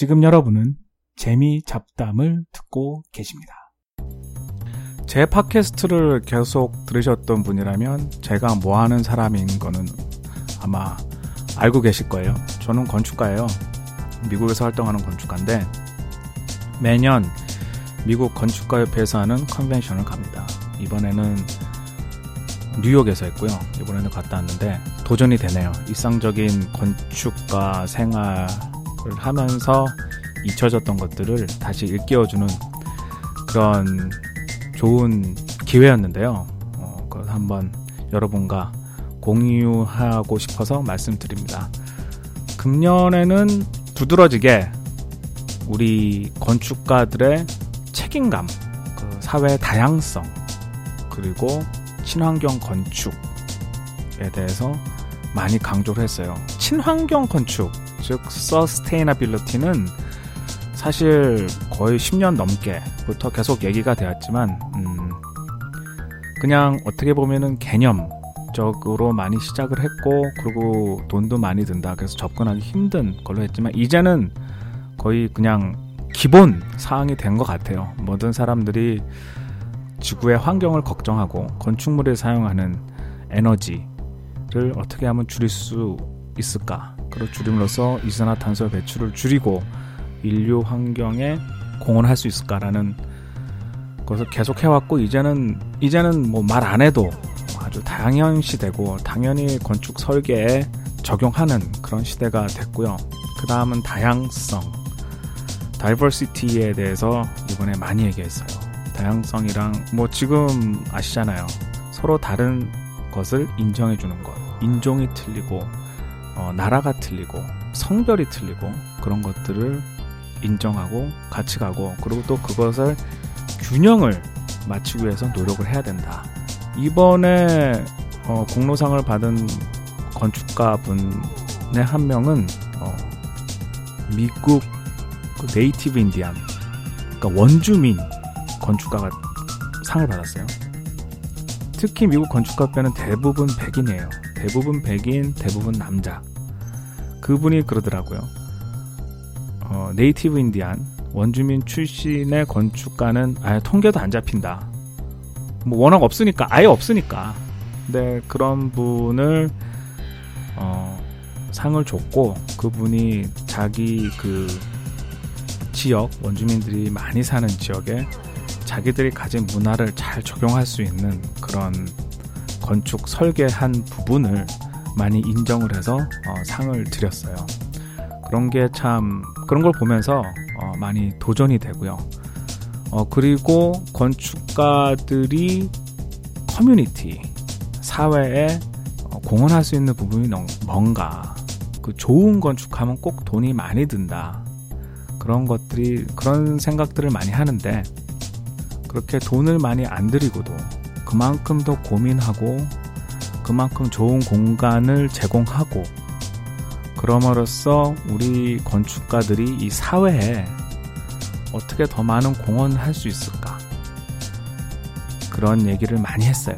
지금 여러분은 재미 잡담을 듣고 계십니다. 제 팟캐스트를 계속 들으셨던 분이라면 제가 뭐 하는 사람인 거는 아마 알고 계실 거예요. 저는 건축가예요. 미국에서 활동하는 건축가인데 매년 미국 건축가협회에서 하는 컨벤션을 갑니다. 이번에는 뉴욕에서 했고요. 이번에는 갔다 왔는데 도전이 되네요. 일상적인 건축가 생활을 하면서 잊혀졌던 것들을 다시 일깨워주는 그런 좋은 기회였는데요. 어, 그걸 한번 여러분과 공유하고 싶어서 말씀드립니다. 금년에는 두드러지게 우리 건축가들의 책임감, 그 사회 다양성, 그리고 친환경 건축에 대해서 많이 강조를 했어요. 친환경 건축, 즉 서스테이너빌리티는 사실 거의 10년 넘게부터 계속 얘기가 되었지만 음, 그냥 어떻게 보면은 개념적으로 많이 시작을 했고 그리고 돈도 많이 든다. 그래서 접근하기 힘든 걸로 했지만 이제는 거의 그냥 기본 사항이 된 것 같아요. 모든 사람들이 지구의 환경을 걱정하고 건축물에 사용하는 에너지를 어떻게 하면 줄일 수 있을까? 그리고 줄임으로써 이산화탄소 배출을 줄이고 인류 환경에 공헌할 수 있을까라는 것을 계속 해왔고 이제는 이제는 뭐 말 안 해도 아주 당연시되고 당연히 건축 설계에 적용하는 그런 시대가 됐고요. 그 다음은 다양성, 다이버시티에 대해서 이번에 많이 얘기했어요. 다양성이랑 뭐 지금 아시잖아요. 서로 다른 것을 인정해 주는 것. 인종이 틀리고 어, 나라가 틀리고 성별이 틀리고 그런 것들을 인정하고 같이 가고 그리고 또 그것을 균형을 맞추기 위해서 노력을 해야 된다. 이번에 어, 공로상을 받은 건축가 분의 한 명은 어, 미국 그 native Indian 그러니까 원주민 건축가가 상을 받았어요. 특히 미국 건축가협회는 대부분 백인이에요. 대부분 백인, 대부분 남자. 그분이 그러더라고요. 어, native Indian 원주민 출신의 건축가는 아예 통계도 안 잡힌다. 뭐 워낙 없으니까 아예 없으니까. 근데 그런 분을 어, 상을 줬고 그분이 자기 그 지역 원주민들이 많이 사는 지역에 자기들이 가진 문화를 잘 적용할 수 있는 그런 건축 설계한 부분을 많이 인정을 해서 어, 상을 드렸어요. 그런 게 참 그런 걸 보면서 어, 많이 도전이 되고요. 어, 그리고 건축가들이 커뮤니티 사회에 어, 공헌할 수 있는 부분이 뭔가 그 좋은 건축하면 꼭 돈이 많이 든다. 그런 것들이 그런 생각들을 많이 하는데 그렇게 돈을 많이 안 들이고도 그만큼 더 고민하고 그만큼 좋은 공간을 제공하고 그럼으로써 우리 건축가들이 이 사회에 어떻게 더 많은 공헌을 할 수 있을까? 그런 얘기를 많이 했어요.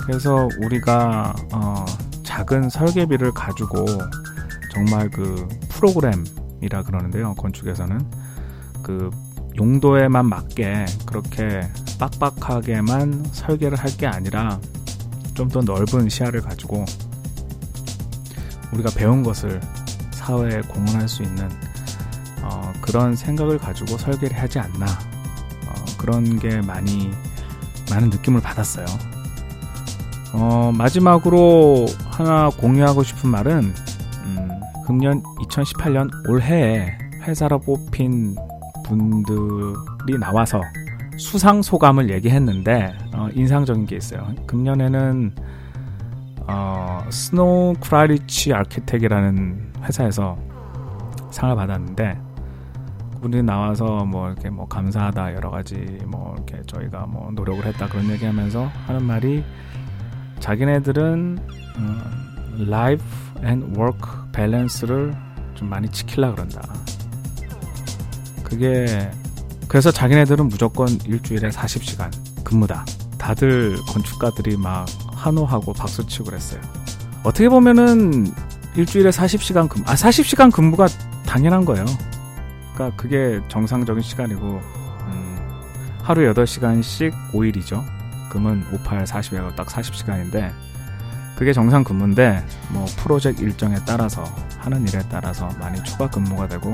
그래서 우리가 어, 작은 설계비를 가지고 정말 그 프로그램이라 그러는데요. 건축에서는 그 용도에만 맞게 그렇게 빡빡하게만 설계를 할 게 아니라 좀 더 넓은 시야를 가지고 우리가 배운 것을 사회에 공헌할 수 있는 어, 그런 생각을 가지고 설계를 하지 않나 어, 그런 게 많이 많은 느낌을 받았어요. 어, 마지막으로 하나 공유하고 싶은 말은 음, 금년 2018년 올해에 회사로 뽑힌 분들이 나와서 수상 소감을 얘기했는데 어, 인상적인 게 있어요. 금년에는 어, Snow Kreilich Architects이라는 회사에서 상을 받았는데 그분이 나와서 뭐 이렇게 뭐 감사하다 여러 가지 뭐 이렇게 저희가 뭐 노력을 했다 그런 얘기하면서 하는 말이 자기네들은 어, life and work balance를 좀 많이 지킬라 그런다. 그게 그래서 자기네들은 무조건 일주일에 40시간 근무다. 다들 건축가들이 막 환호하고 박수치고 그랬어요. 어떻게 보면은 일주일에 40시간 근무, 아, 40시간 근무가 당연한 거예요. 그러니까 그게 정상적인 시간이고 음, 하루 8시간씩 5일이죠. 그러면 58, 40이고 딱 40시간인데 그게 정상 근무인데 뭐 프로젝트 일정에 따라서 하는 일에 따라서 많이 추가 근무가 되고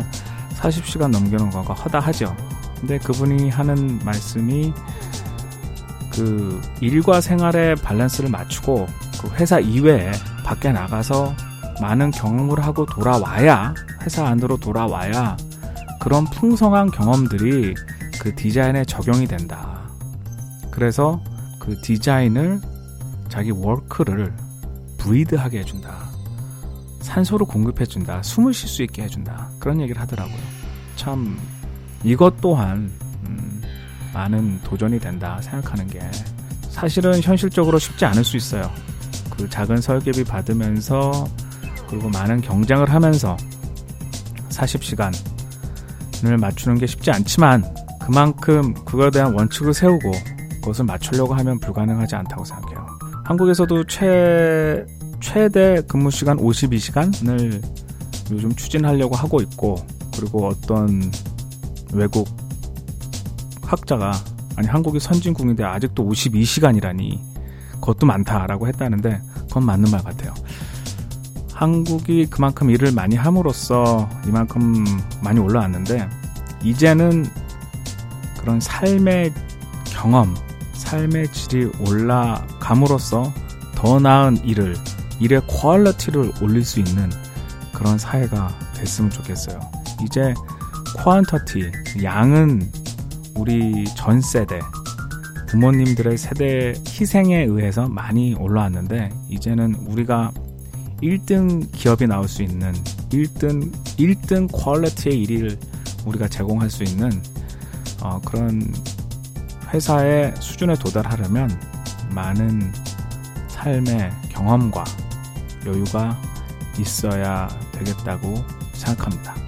40시간 넘기는 거가 허다하죠. 근데 그분이 하는 말씀이 그 일과 생활의 밸런스를 맞추고 그 회사 이외에 밖에 나가서 많은 경험을 하고 돌아와야 회사 안으로 돌아와야 그런 풍성한 경험들이 그 디자인에 적용이 된다. 그래서 그 디자인을 자기 work를 breathe하게 해준다. 산소를 공급해준다. 숨을 쉴 수 있게 해준다. 그런 얘기를 하더라고요. 참 이것 또한 음, 많은 도전이 된다 생각하는 게 사실은 현실적으로 쉽지 않을 수 있어요. 그 작은 설계비 받으면서 그리고 많은 경쟁을 하면서 40시간을 맞추는 게 쉽지 않지만 그만큼 그거에 대한 원칙을 세우고 그것을 맞추려고 하면 불가능하지 않다고 생각해요. 한국에서도 최, 최대 근무 시간 52시간을 요즘 추진하려고 하고 있고 그리고 어떤 외국 학자가 아니 한국이 선진국인데 아직도 52시간이라니 그것도 많다라고 했다는데 그건 맞는 말 같아요. 한국이 그만큼 일을 많이 함으로써 이만큼 많이 올라왔는데 이제는 그런 삶의 경험, 삶의 질이 올라감으로써 더 나은 일을 일의 quality를 올릴 수 있는 그런 사회가 됐으면 좋겠어요. 이제 quantity 양은 우리 전 세대 부모님들의 세대 희생에 의해서 많이 올라왔는데 이제는 우리가 1등 기업이 나올 수 있는 1등 1등 quality의 일을 우리가 제공할 수 있는 어, 그런 회사의 수준에 도달하려면 많은 삶의 경험과 여유가 있어야 되겠다고 생각합니다.